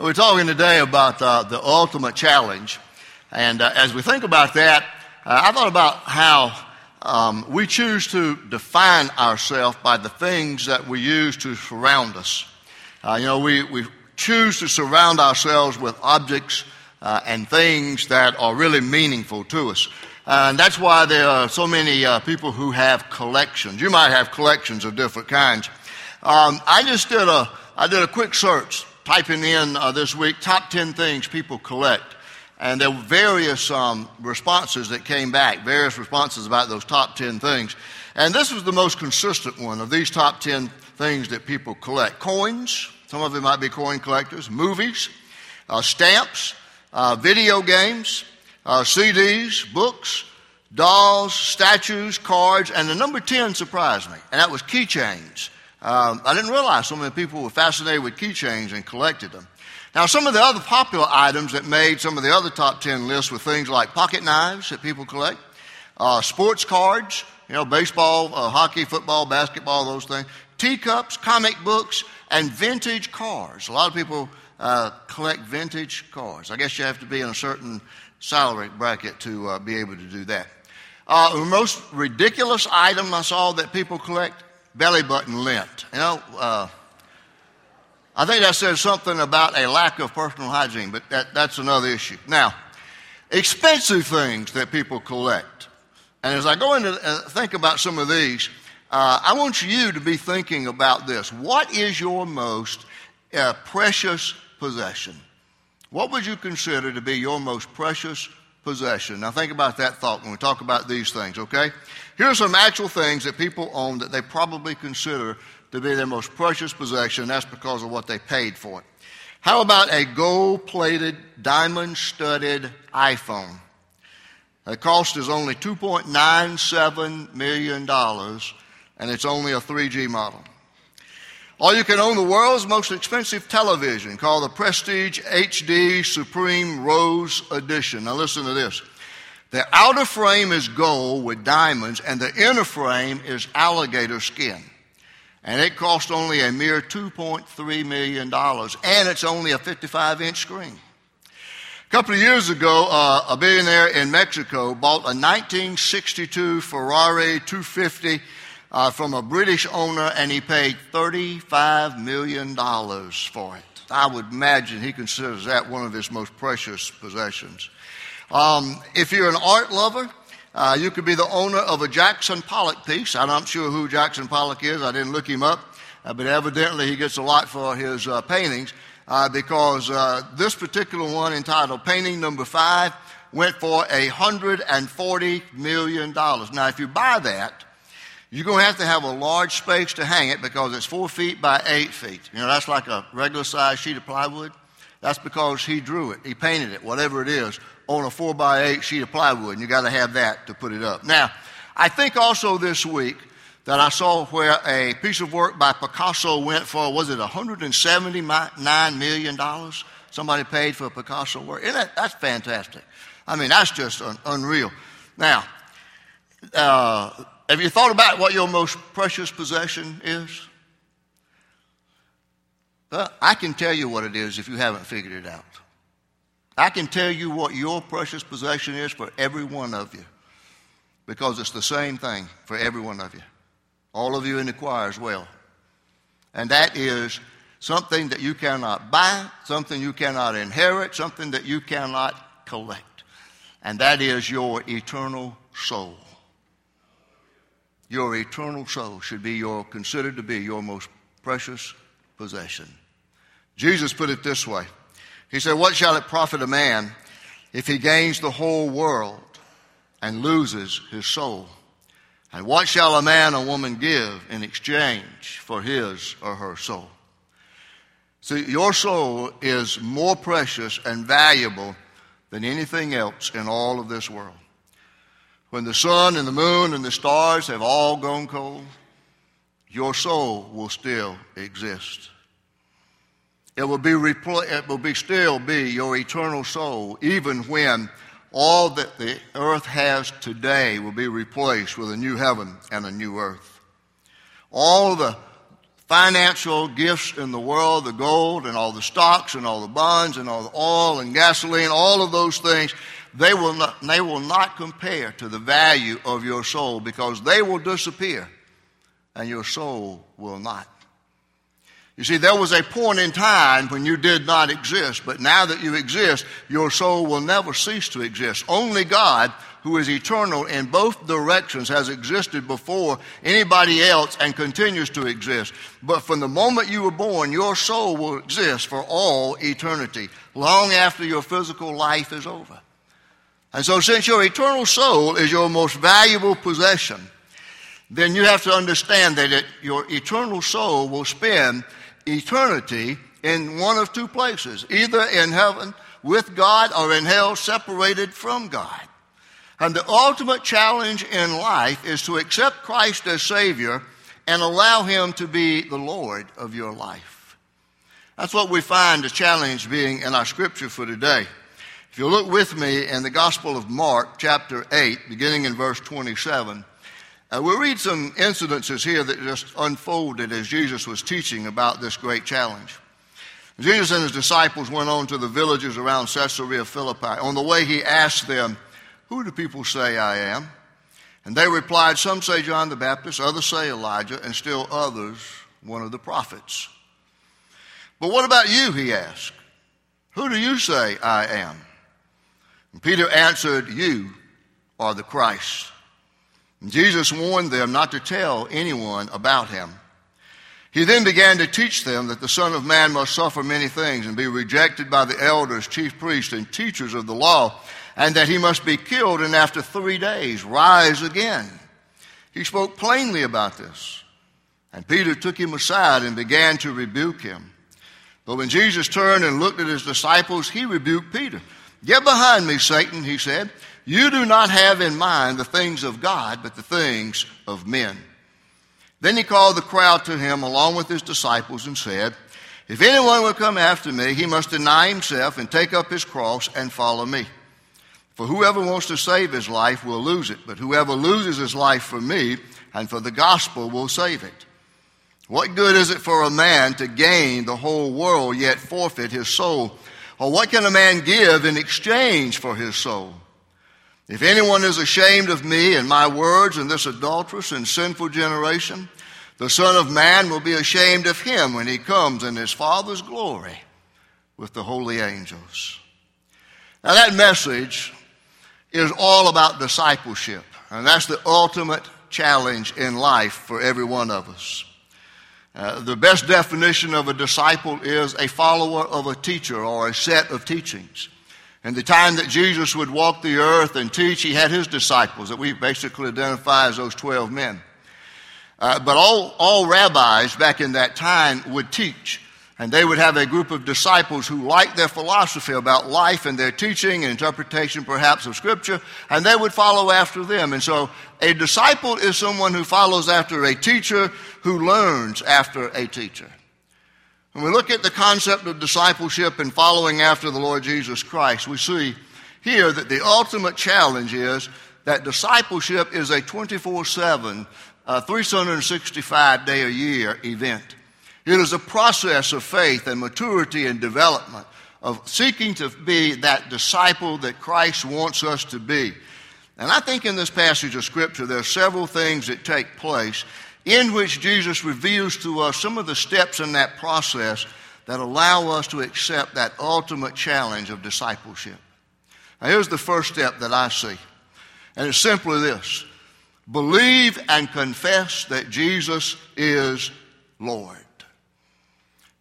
We're talking today about uh, the ultimate challenge. And uh, as we think about that, uh, I thought about how um, we choose to define ourselves by the things that we use to surround us. Uh, you know, we, we choose to surround ourselves with objects uh, and things that are really meaningful to us. and that's why there are so many uh, people who have collections. You might have collections of different kinds. Um, I just did a, I did a quick search typing in uh, this week top 10 things people collect. And there were various um, responses that came back, various responses about those top 10 things. And this was the most consistent one of these top 10 things that people collect. Coins, some of them might be coin collectors, movies, uh, stamps, uh, video games, uh, CDs, books, dolls, statues, cards, and the number 10 surprised me, and that was keychains. Um, I didn't realize so many people were fascinated with keychains and collected them. Now, some of the other popular items that made some of the other top 10 lists were things like pocket knives that people collect, uh, sports cards, you know, baseball, uh, hockey, football, basketball, those things, teacups, comic books, and vintage cars. A lot of people uh, collect vintage cars. I guess you have to be in a certain salary bracket to uh, be able to do that. Uh, the most ridiculous item I saw that people collect belly button lint. You know, uh, I think that says something about a lack of personal hygiene, but that, that's another issue. Now, expensive things that people collect. And as I go into uh, think about some of these, uh, I want you to be thinking about this. What is your most uh, precious possession? What would you consider to be your most precious possession? Now, think about that thought when we talk about these things, okay? Here are some actual things that people own that they probably consider to be their most precious possession. That's because of what they paid for it. How about a gold plated, diamond studded iPhone? The cost is only $2.97 million, and it's only a 3G model. Or you can own the world's most expensive television called the Prestige HD Supreme Rose Edition. Now listen to this. The outer frame is gold with diamonds, and the inner frame is alligator skin. And it cost only a mere $2.3 million, and it's only a 55 inch screen. A couple of years ago, uh, a billionaire in Mexico bought a 1962 Ferrari 250 uh, from a British owner, and he paid $35 million for it. I would imagine he considers that one of his most precious possessions. Um, if you're an art lover, uh, you could be the owner of a Jackson Pollock piece. I'm not sure who Jackson Pollock is. I didn't look him up, uh, but evidently he gets a lot for his uh, paintings uh, because uh, this particular one, entitled Painting Number Five, went for $140 million. Now, if you buy that, you're going to have to have a large space to hang it because it's four feet by eight feet. You know, that's like a regular size sheet of plywood. That's because he drew it, he painted it, whatever it is, on a four by eight sheet of plywood, and you got to have that to put it up. Now, I think also this week that I saw where a piece of work by Picasso went for, was it $179 million? Somebody paid for a Picasso work. Isn't that, that's fantastic. I mean, that's just un- unreal. Now, uh, have you thought about what your most precious possession is? Well, I can tell you what it is if you haven't figured it out. I can tell you what your precious possession is for every one of you because it's the same thing for every one of you. All of you in the choir as well. And that is something that you cannot buy, something you cannot inherit, something that you cannot collect. And that is your eternal soul your eternal soul should be your considered to be your most precious possession. Jesus put it this way. He said, What shall it profit a man if he gains the whole world and loses his soul? And what shall a man or woman give in exchange for his or her soul? See, your soul is more precious and valuable than anything else in all of this world when the sun and the moon and the stars have all gone cold, your soul will still exist. It will be, repl- it will be still be your eternal soul, even when all that the earth has today will be replaced with a new heaven and a new earth. All the financial gifts in the world, the gold and all the stocks and all the bonds and all the oil and gasoline, all of those things, they will not, they will not compare to the value of your soul because they will disappear and your soul will not. You see, there was a point in time when you did not exist, but now that you exist, your soul will never cease to exist. Only God, who is eternal in both directions, has existed before anybody else and continues to exist. But from the moment you were born, your soul will exist for all eternity, long after your physical life is over. And so, since your eternal soul is your most valuable possession, then you have to understand that it, your eternal soul will spend eternity in one of two places either in heaven with God or in hell separated from God. And the ultimate challenge in life is to accept Christ as Savior and allow Him to be the Lord of your life. That's what we find the challenge being in our scripture for today. If you look with me in the Gospel of Mark, chapter 8, beginning in verse 27, uh, we'll read some incidences here that just unfolded as Jesus was teaching about this great challenge. Jesus and his disciples went on to the villages around Caesarea Philippi. On the way, he asked them, Who do people say I am? And they replied, Some say John the Baptist, others say Elijah, and still others, one of the prophets. But what about you? He asked. Who do you say I am? And Peter answered, You are the Christ. Jesus warned them not to tell anyone about him. He then began to teach them that the Son of Man must suffer many things and be rejected by the elders, chief priests, and teachers of the law, and that he must be killed and after three days rise again. He spoke plainly about this. And Peter took him aside and began to rebuke him. But when Jesus turned and looked at his disciples, he rebuked Peter. Get behind me, Satan, he said. You do not have in mind the things of God, but the things of men. Then he called the crowd to him along with his disciples and said, If anyone will come after me, he must deny himself and take up his cross and follow me. For whoever wants to save his life will lose it, but whoever loses his life for me and for the gospel will save it. What good is it for a man to gain the whole world yet forfeit his soul? Or what can a man give in exchange for his soul? If anyone is ashamed of me and my words in this adulterous and sinful generation, the Son of Man will be ashamed of him when he comes in his Father's glory with the holy angels. Now, that message is all about discipleship, and that's the ultimate challenge in life for every one of us. Uh, the best definition of a disciple is a follower of a teacher or a set of teachings. In the time that Jesus would walk the earth and teach, he had his disciples that we basically identify as those 12 men. Uh, but all, all rabbis back in that time would teach. And they would have a group of disciples who liked their philosophy about life and their teaching and interpretation, perhaps, of Scripture, and they would follow after them. And so a disciple is someone who follows after a teacher who learns after a teacher. When we look at the concept of discipleship and following after the Lord Jesus Christ, we see here that the ultimate challenge is that discipleship is a 24 7, uh, 365 day a year event. It is a process of faith and maturity and development, of seeking to be that disciple that Christ wants us to be. And I think in this passage of Scripture, there are several things that take place in which Jesus reveals to us some of the steps in that process that allow us to accept that ultimate challenge of discipleship. Now, here's the first step that I see, and it's simply this believe and confess that Jesus is Lord.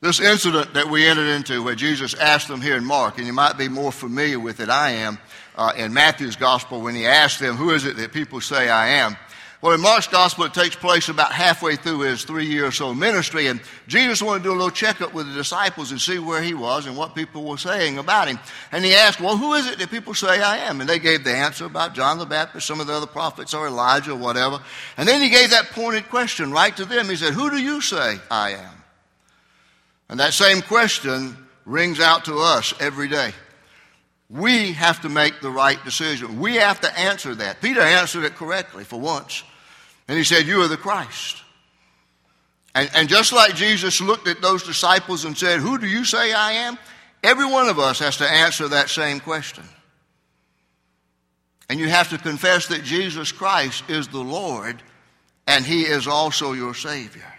This incident that we entered into, where Jesus asked them here in Mark, and you might be more familiar with it, I am, uh, in Matthew's gospel, when he asked them, Who is it that people say I am? Well, in Mark's gospel, it takes place about halfway through his three year or so ministry, and Jesus wanted to do a little checkup with the disciples and see where he was and what people were saying about him. And he asked, Well, who is it that people say I am? And they gave the answer about John the Baptist, some of the other prophets, or Elijah, or whatever. And then he gave that pointed question right to them. He said, Who do you say I am? And that same question rings out to us every day. We have to make the right decision. We have to answer that. Peter answered it correctly for once. And he said, You are the Christ. And, and just like Jesus looked at those disciples and said, Who do you say I am? Every one of us has to answer that same question. And you have to confess that Jesus Christ is the Lord and He is also your Savior.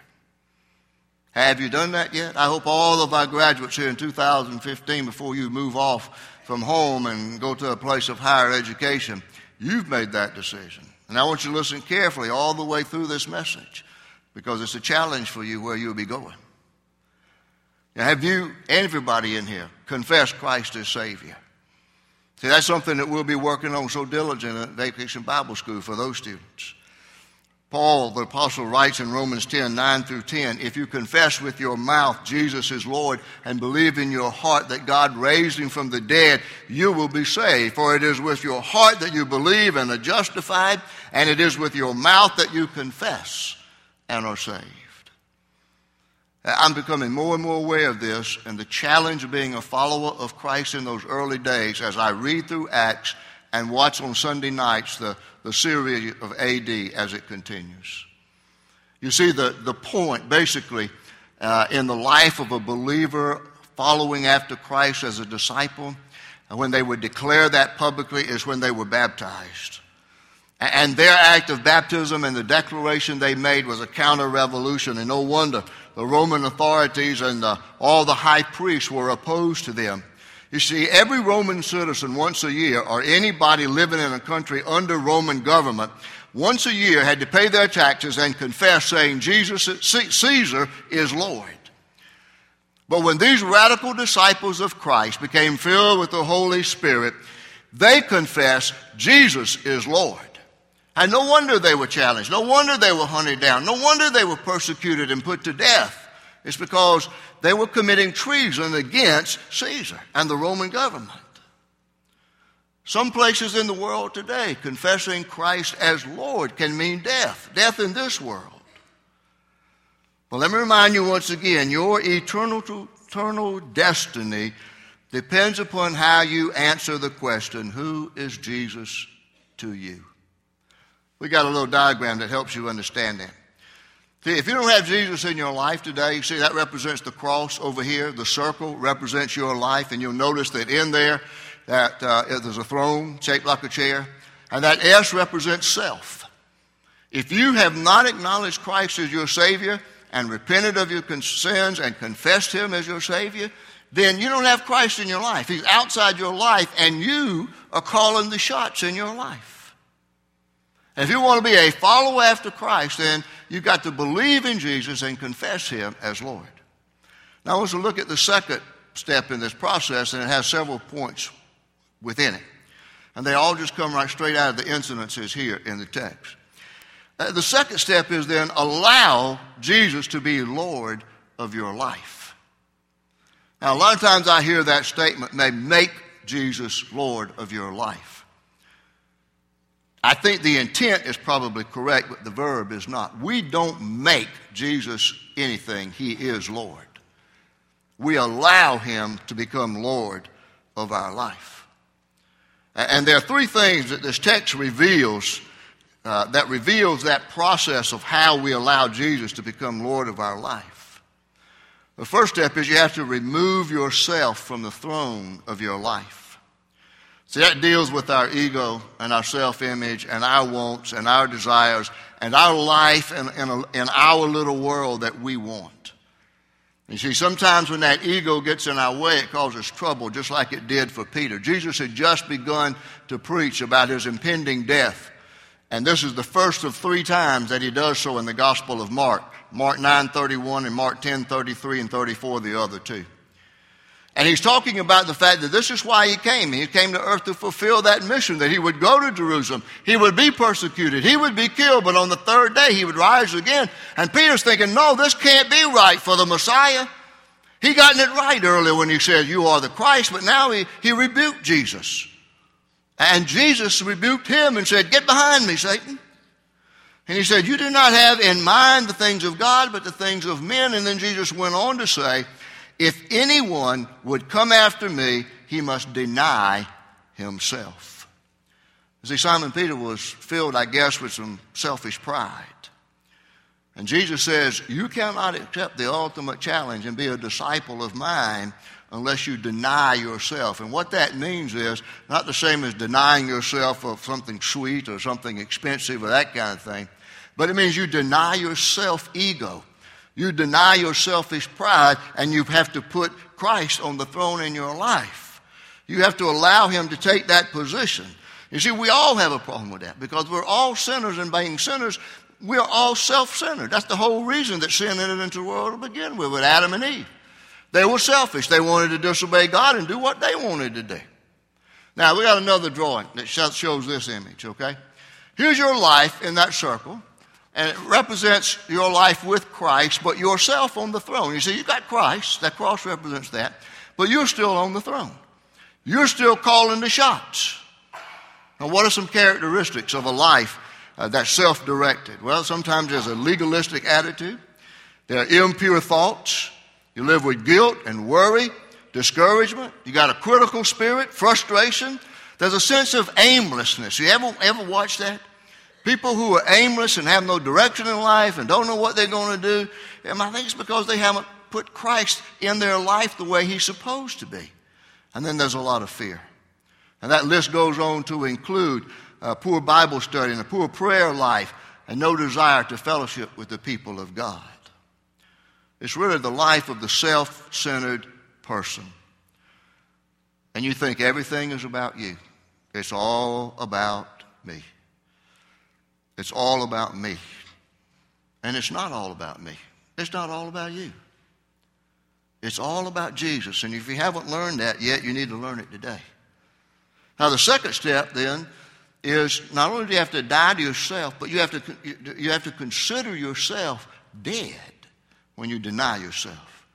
Have you done that yet? I hope all of our graduates here in 2015, before you move off from home and go to a place of higher education, you've made that decision. And I want you to listen carefully all the way through this message because it's a challenge for you where you'll be going. Now, have you, everybody in here, confessed Christ as Savior? See, that's something that we'll be working on so diligently at Vacation Bible School for those students. Paul, the apostle, writes in Romans 10 9 through 10 If you confess with your mouth Jesus is Lord and believe in your heart that God raised him from the dead, you will be saved. For it is with your heart that you believe and are justified, and it is with your mouth that you confess and are saved. I'm becoming more and more aware of this and the challenge of being a follower of Christ in those early days as I read through Acts and watch on Sunday nights the, the series of AD as it continues. You see, the, the point basically uh, in the life of a believer following after Christ as a disciple, when they would declare that publicly, is when they were baptized. And their act of baptism and the declaration they made was a counter revolution, and no wonder the Roman authorities and the, all the high priests were opposed to them. You see, every Roman citizen once a year, or anybody living in a country under Roman government, once a year had to pay their taxes and confess saying, Jesus, Caesar is Lord. But when these radical disciples of Christ became filled with the Holy Spirit, they confessed Jesus is Lord. And no wonder they were challenged. No wonder they were hunted down. No wonder they were persecuted and put to death. It's because they were committing treason against Caesar and the Roman government. Some places in the world today, confessing Christ as Lord can mean death, death in this world. Well, let me remind you once again your eternal, eternal destiny depends upon how you answer the question Who is Jesus to you? We got a little diagram that helps you understand that. See, if you don't have Jesus in your life today, you see that represents the cross over here. The circle represents your life, and you'll notice that in there that uh, there's a throne shaped like a chair, and that S represents self. If you have not acknowledged Christ as your Savior and repented of your sins and confessed Him as your Savior, then you don't have Christ in your life. He's outside your life, and you are calling the shots in your life. And if you want to be a follower after Christ, then you've got to believe in Jesus and confess Him as Lord. Now, I want to look at the second step in this process, and it has several points within it. And they all just come right straight out of the incidences here in the text. Uh, the second step is then allow Jesus to be Lord of your life. Now, a lot of times I hear that statement, may make Jesus Lord of your life. I think the intent is probably correct, but the verb is not. We don't make Jesus anything, He is Lord. We allow Him to become Lord of our life. And there are three things that this text reveals uh, that reveals that process of how we allow Jesus to become Lord of our life. The first step is you have to remove yourself from the throne of your life. See, that deals with our ego and our self image and our wants and our desires and our life in, in, a, in, our little world that we want. You see, sometimes when that ego gets in our way, it causes trouble, just like it did for Peter. Jesus had just begun to preach about his impending death. And this is the first of three times that he does so in the Gospel of Mark. Mark 9:31 and Mark 10:33 and 34 the other two. And he's talking about the fact that this is why he came. He came to earth to fulfill that mission, that he would go to Jerusalem. He would be persecuted. He would be killed, but on the third day he would rise again. And Peter's thinking, no, this can't be right for the Messiah. He gotten it right earlier when he said, you are the Christ, but now he, he rebuked Jesus. And Jesus rebuked him and said, get behind me, Satan. And he said, you do not have in mind the things of God, but the things of men. And then Jesus went on to say, if anyone would come after me, he must deny himself. See, Simon Peter was filled, I guess, with some selfish pride. And Jesus says, You cannot accept the ultimate challenge and be a disciple of mine unless you deny yourself. And what that means is not the same as denying yourself of something sweet or something expensive or that kind of thing, but it means you deny your self ego. You deny your selfish pride, and you have to put Christ on the throne in your life. You have to allow Him to take that position. You see, we all have a problem with that because we're all sinners, and being sinners, we're all self centered. That's the whole reason that sin entered into the world to begin with, with Adam and Eve. They were selfish. They wanted to disobey God and do what they wanted to do. Now, we got another drawing that shows this image, okay? Here's your life in that circle, and it represents your life with Christ, but yourself on the throne. You see, you got Christ, that cross represents that, but you're still on the throne. You're still calling the shots. Now, what are some characteristics of a life uh, that's self directed? Well, sometimes there's a legalistic attitude, there are impure thoughts, you live with guilt and worry, discouragement, you got a critical spirit, frustration. There's a sense of aimlessness. You ever, ever watch that? People who are aimless and have no direction in life and don't know what they're going to do, and I think it's because they haven't put Christ in their life the way He's supposed to be. And then there's a lot of fear. And that list goes on to include a poor Bible study and a poor prayer life and no desire to fellowship with the people of God. It's really the life of the self centered person. And you think everything is about you. It's all about me. It's all about me. And it's not all about me. It's not all about you. It's all about Jesus. And if you haven't learned that yet, you need to learn it today. Now, the second step then is not only do you have to die to yourself, but you have to, you have to consider yourself dead when you deny yourself.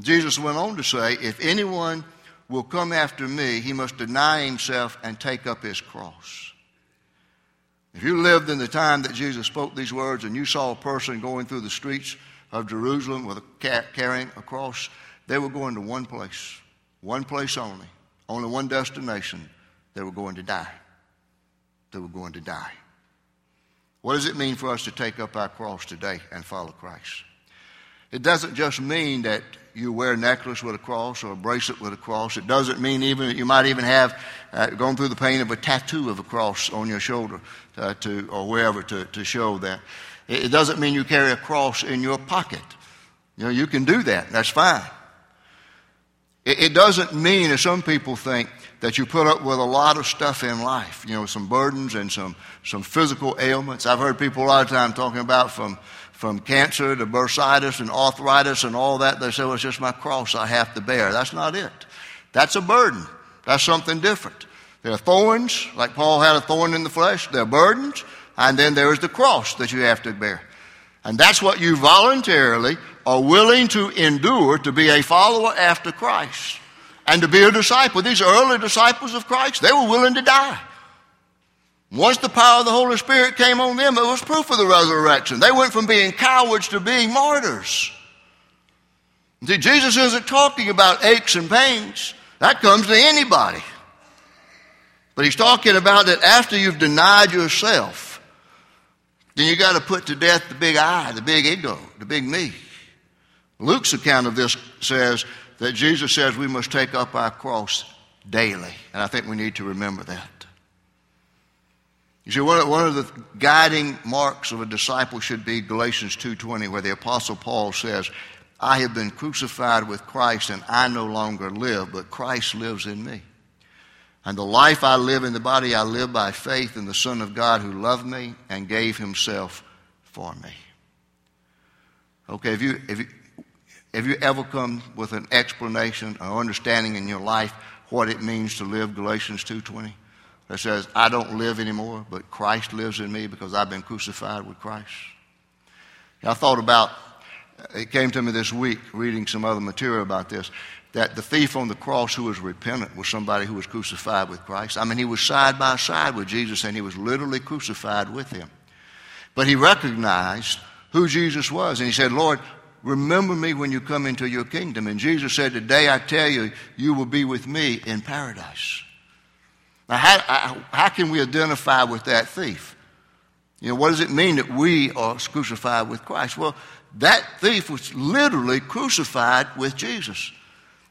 Jesus went on to say, If anyone will come after me, he must deny himself and take up his cross. If you lived in the time that Jesus spoke these words and you saw a person going through the streets of Jerusalem with a cat carrying a cross, they were going to one place, one place only, only one destination, they were going to die. They were going to die. What does it mean for us to take up our cross today and follow Christ? It doesn't just mean that you wear a necklace with a cross or a bracelet with a cross. It doesn't mean even that you might even have uh, gone through the pain of a tattoo of a cross on your shoulder uh, to or wherever to, to show that. It doesn't mean you carry a cross in your pocket. You know, you can do that. That's fine. It, it doesn't mean, as some people think, that you put up with a lot of stuff in life, you know, some burdens and some, some physical ailments. I've heard people a lot of time talking about from, from cancer to bursitis and arthritis and all that. They say, well, it's just my cross I have to bear. That's not it. That's a burden. That's something different. There are thorns, like Paul had a thorn in the flesh. There are burdens. And then there is the cross that you have to bear. And that's what you voluntarily are willing to endure to be a follower after Christ and to be a disciple. These early disciples of Christ, they were willing to die. Once the power of the Holy Spirit came on them, it was proof of the resurrection. They went from being cowards to being martyrs. See, Jesus isn't talking about aches and pains. That comes to anybody. But he's talking about that after you've denied yourself, then you got to put to death the big I, the big ego, the big me. Luke's account of this says that Jesus says we must take up our cross daily. And I think we need to remember that. You see, one of, one of the guiding marks of a disciple should be Galatians 2.20, where the Apostle Paul says, I have been crucified with Christ, and I no longer live, but Christ lives in me. And the life I live in the body, I live by faith in the Son of God who loved me and gave himself for me. Okay, if you, if you, have you ever come with an explanation or understanding in your life what it means to live Galatians 2.20? That says, I don't live anymore, but Christ lives in me because I've been crucified with Christ. I thought about, it came to me this week reading some other material about this, that the thief on the cross who was repentant was somebody who was crucified with Christ. I mean, he was side by side with Jesus and he was literally crucified with him. But he recognized who Jesus was and he said, Lord, Remember me when you come into your kingdom. And Jesus said, Today I tell you, you will be with me in paradise. Now, how, how can we identify with that thief? You know, what does it mean that we are crucified with Christ? Well, that thief was literally crucified with Jesus.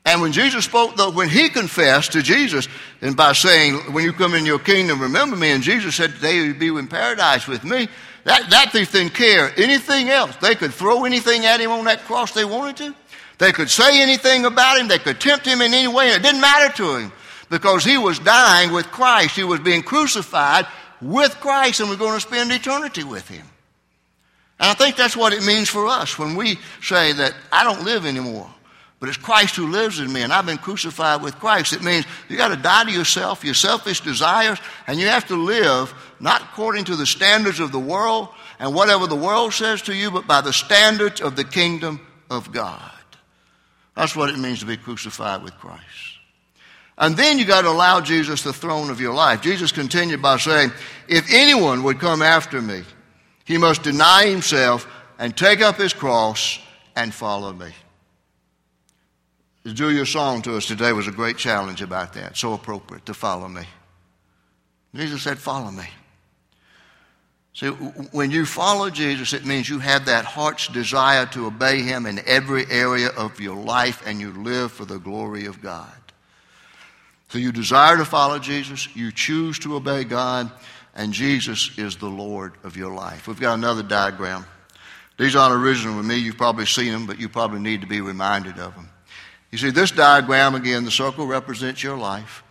And when Jesus spoke, though, when he confessed to Jesus, and by saying, When you come in your kingdom, remember me, and Jesus said, Today you'll be in paradise with me, that, that thief didn't care anything else. They could throw anything at him on that cross they wanted to. They could say anything about him. They could tempt him in any way. And it didn't matter to him because he was dying with Christ. He was being crucified with Christ, and we're going to spend eternity with him. And I think that's what it means for us when we say that I don't live anymore, but it's Christ who lives in me, and I've been crucified with Christ. It means you got to die to yourself, your selfish desires, and you have to live not according to the standards of the world and whatever the world says to you, but by the standards of the kingdom of God. That's what it means to be crucified with Christ. And then you got to allow Jesus the throne of your life. Jesus continued by saying, If anyone would come after me, he must deny himself and take up his cross and follow me. The Julia song to us today was a great challenge about that. So appropriate to follow me. Jesus said, Follow me. See, when you follow Jesus, it means you have that heart's desire to obey Him in every area of your life and you live for the glory of God. So you desire to follow Jesus, you choose to obey God, and Jesus is the Lord of your life. We've got another diagram. These aren't original with me. You've probably seen them, but you probably need to be reminded of them. You see, this diagram, again, the circle represents your life.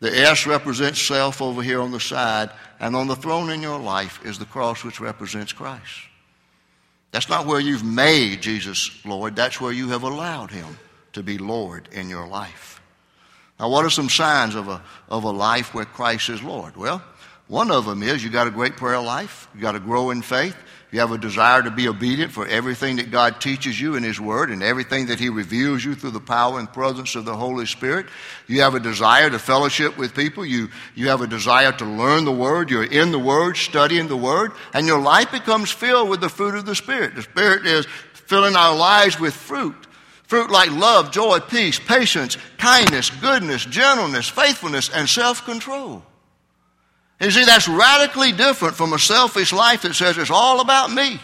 The S represents self over here on the side, and on the throne in your life is the cross which represents Christ. That's not where you've made Jesus Lord, that's where you have allowed him to be Lord in your life. Now, what are some signs of a, of a life where Christ is Lord? Well, one of them is you got a great prayer life, you got to grow in faith, you have a desire to be obedient for everything that God teaches you in His Word and everything that He reveals you through the power and presence of the Holy Spirit. You have a desire to fellowship with people. You, you have a desire to learn the Word. You're in the Word, studying the Word, and your life becomes filled with the fruit of the Spirit. The Spirit is filling our lives with fruit. Fruit like love, joy, peace, patience, kindness, goodness, gentleness, faithfulness, and self control. You see, that's radically different from a selfish life that says it's all about me.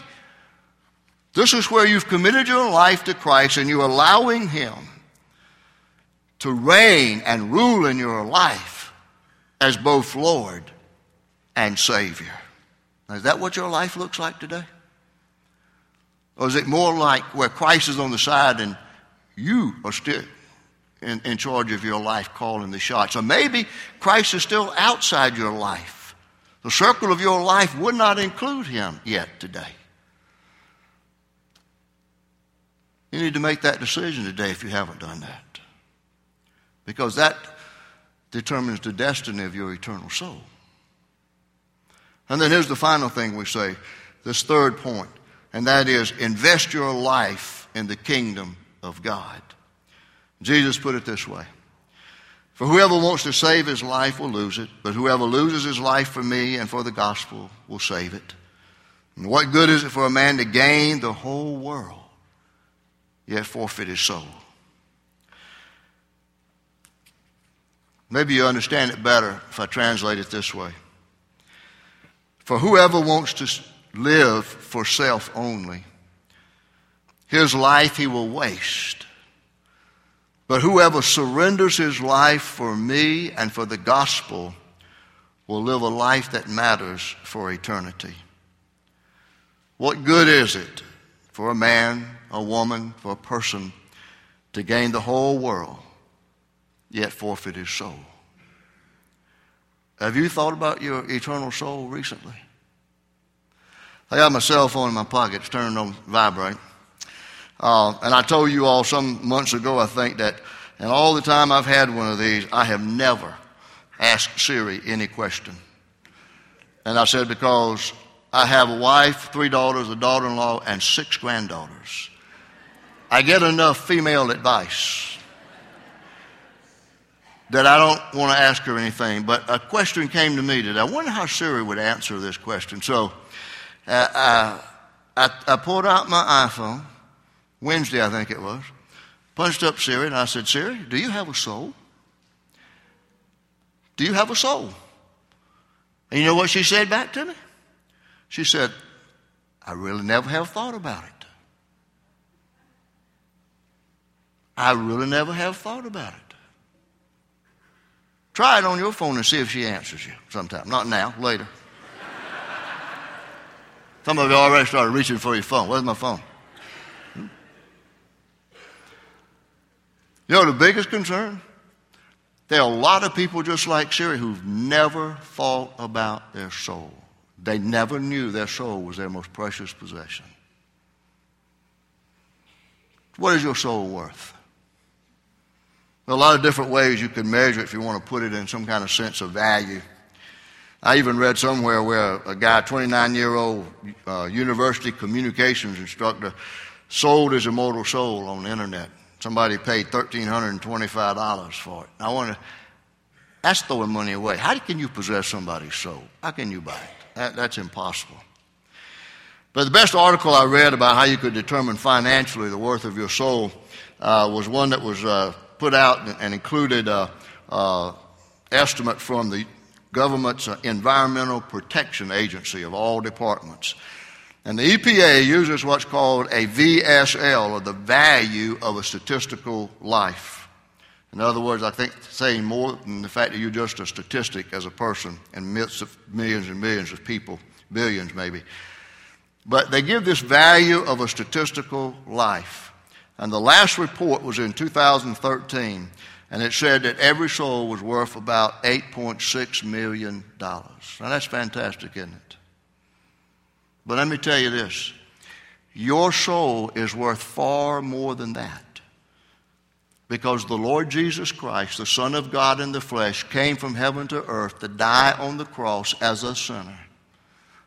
This is where you've committed your life to Christ and you're allowing Him to reign and rule in your life as both Lord and Savior. Now, is that what your life looks like today? Or is it more like where Christ is on the side and you are still in, in charge of your life calling the shots. Or maybe Christ is still outside your life. The circle of your life would not include him yet today. You need to make that decision today if you haven't done that. Because that determines the destiny of your eternal soul. And then here's the final thing we say, this third point, and that is invest your life in the kingdom of God. Jesus put it this way For whoever wants to save his life will lose it, but whoever loses his life for me and for the gospel will save it. And what good is it for a man to gain the whole world, yet forfeit his soul? Maybe you understand it better if I translate it this way. For whoever wants to live for self only, his life he will waste. But whoever surrenders his life for me and for the gospel will live a life that matters for eternity. What good is it for a man, a woman, for a person to gain the whole world, yet forfeit his soul? Have you thought about your eternal soul recently? I got my cell phone in my pocket, it's turned on vibrate. Uh, and I told you all some months ago, I think, that in all the time I've had one of these, I have never asked Siri any question. And I said, because I have a wife, three daughters, a daughter in law, and six granddaughters. I get enough female advice that I don't want to ask her anything. But a question came to me today. I wonder how Siri would answer this question. So uh, I, I pulled out my iPhone Wednesday, I think it was. Punched up Siri, and I said, Siri, do you have a soul? Do you have a soul? And you know what she said back to me? She said, I really never have thought about it. I really never have thought about it. Try it on your phone and see if she answers you sometime. Not now, later. Some of you already started reaching for your phone. Where's my phone? Know the biggest concern? There are a lot of people just like Siri who've never thought about their soul. They never knew their soul was their most precious possession. What is your soul worth? There are a lot of different ways you can measure it if you want to put it in some kind of sense of value. I even read somewhere where a guy, 29 year old uh, university communications instructor, sold his immortal soul on the internet. Somebody paid $1,325 for it. I want to, that's throwing money away. How can you possess somebody's soul? How can you buy it? That, that's impossible. But the best article I read about how you could determine financially the worth of your soul uh, was one that was uh, put out and included an estimate from the government's Environmental Protection Agency of all departments. And the EPA uses what's called a VSL, or the value of a statistical life. In other words, I think saying more than the fact that you're just a statistic as a person in midst of millions and millions of people, billions maybe. But they give this value of a statistical life. And the last report was in 2013, and it said that every soul was worth about $8.6 million. Now, that's fantastic, isn't it? But let me tell you this your soul is worth far more than that. Because the Lord Jesus Christ, the Son of God in the flesh, came from heaven to earth to die on the cross as a sinner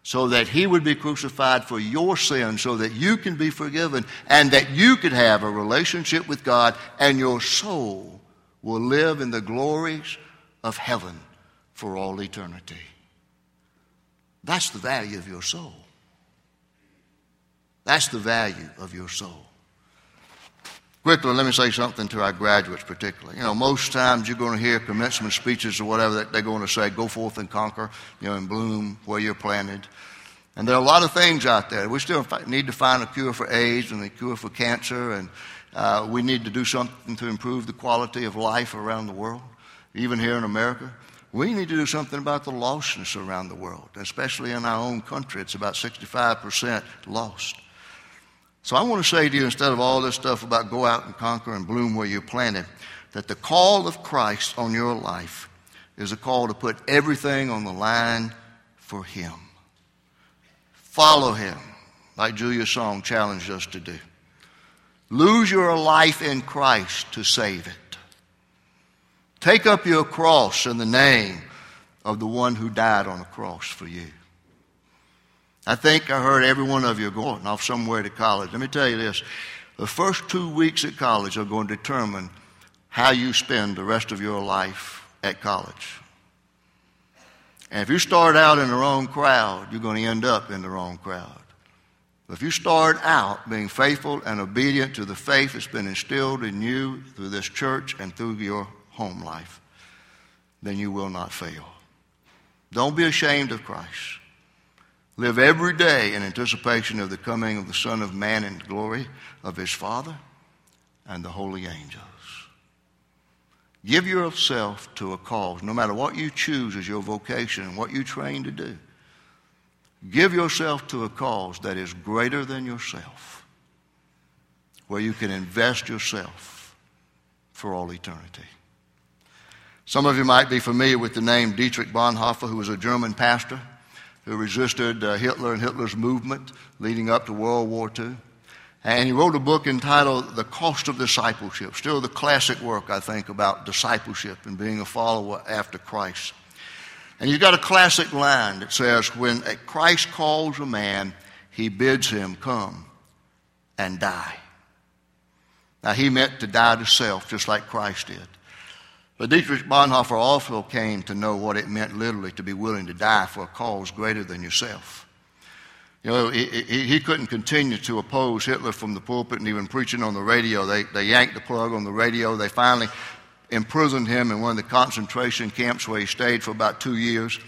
so that he would be crucified for your sins, so that you can be forgiven, and that you could have a relationship with God, and your soul will live in the glories of heaven for all eternity. That's the value of your soul. That's the value of your soul. Quickly, let me say something to our graduates, particularly. You know, most times you're going to hear commencement speeches or whatever that they're going to say, go forth and conquer, you know, and bloom where you're planted. And there are a lot of things out there. We still need to find a cure for AIDS and a cure for cancer, and uh, we need to do something to improve the quality of life around the world, even here in America. We need to do something about the lostness around the world, especially in our own country. It's about 65% lost. So I want to say to you, instead of all this stuff about go out and conquer and bloom where you're planted, that the call of Christ on your life is a call to put everything on the line for Him. Follow Him, like Julia's song challenged us to do. Lose your life in Christ to save it. Take up your cross in the name of the one who died on the cross for you. I think I heard every one of you going off somewhere to college. Let me tell you this the first two weeks at college are going to determine how you spend the rest of your life at college. And if you start out in the wrong crowd, you're going to end up in the wrong crowd. But if you start out being faithful and obedient to the faith that's been instilled in you through this church and through your home life, then you will not fail. Don't be ashamed of Christ. Live every day in anticipation of the coming of the Son of Man in glory of his Father and the holy angels. Give yourself to a cause, no matter what you choose as your vocation and what you train to do. Give yourself to a cause that is greater than yourself, where you can invest yourself for all eternity. Some of you might be familiar with the name Dietrich Bonhoeffer, who was a German pastor who resisted uh, Hitler and Hitler's movement leading up to World War II. And he wrote a book entitled The Cost of Discipleship, still the classic work, I think, about discipleship and being a follower after Christ. And he's got a classic line that says, When Christ calls a man, he bids him come and die. Now, he meant to die to self, just like Christ did. But Dietrich Bonhoeffer also came to know what it meant literally to be willing to die for a cause greater than yourself. You know, he, he, he, couldn't continue to oppose Hitler from the pulpit and even preaching on the radio. They, they yanked the plug on the radio. They finally imprisoned him in one of the concentration camps where he stayed for about two years.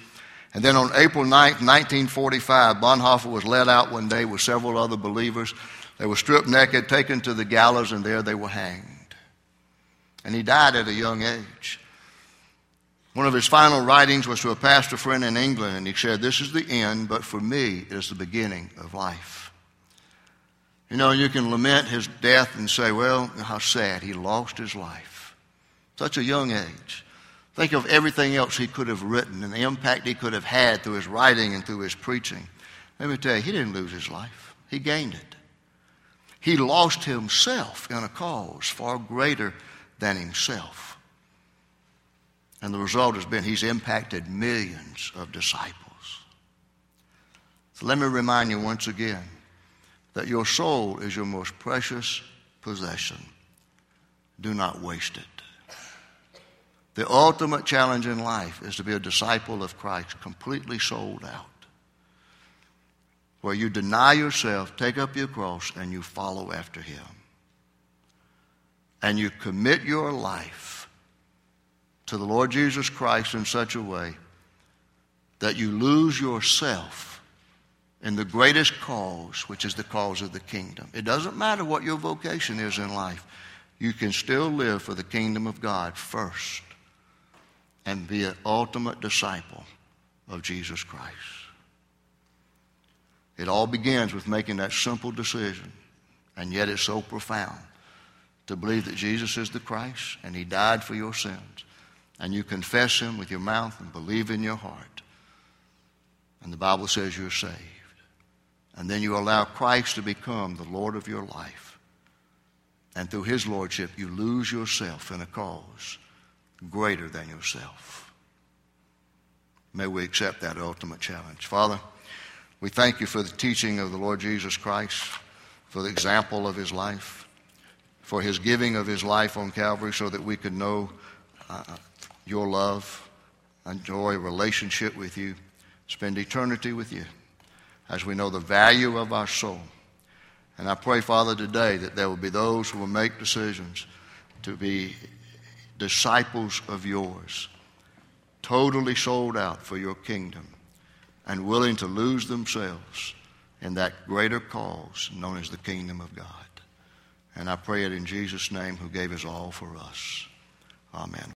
And then on April 9th, 1945, Bonhoeffer was led out one day with several other believers. They were stripped naked, taken to the gallows, and there they were hanged. And he died at a young age. One of his final writings was to a pastor friend in England, and he said, This is the end, but for me, it is the beginning of life. You know, you can lament his death and say, Well, how sad. He lost his life. Such a young age. Think of everything else he could have written and the impact he could have had through his writing and through his preaching. Let me tell you, he didn't lose his life, he gained it. He lost himself in a cause far greater than himself. And the result has been he's impacted millions of disciples. So let me remind you once again that your soul is your most precious possession. Do not waste it. The ultimate challenge in life is to be a disciple of Christ, completely sold out, where you deny yourself, take up your cross, and you follow after Him. And you commit your life to the Lord Jesus Christ in such a way that you lose yourself in the greatest cause, which is the cause of the kingdom. It doesn't matter what your vocation is in life, you can still live for the kingdom of God first and be an ultimate disciple of Jesus Christ. It all begins with making that simple decision, and yet it's so profound to believe that Jesus is the Christ and He died for your sins. And you confess Him with your mouth and believe in your heart, and the Bible says you're saved, and then you allow Christ to become the Lord of your life, and through His Lordship, you lose yourself in a cause greater than yourself. May we accept that ultimate challenge. Father, we thank you for the teaching of the Lord Jesus Christ, for the example of his life, for his giving of his life on Calvary so that we could know uh, your love, enjoy a relationship with you, spend eternity with you as we know the value of our soul. And I pray, Father, today that there will be those who will make decisions to be disciples of yours, totally sold out for your kingdom, and willing to lose themselves in that greater cause known as the kingdom of God. And I pray it in Jesus' name, who gave his all for us. Amen.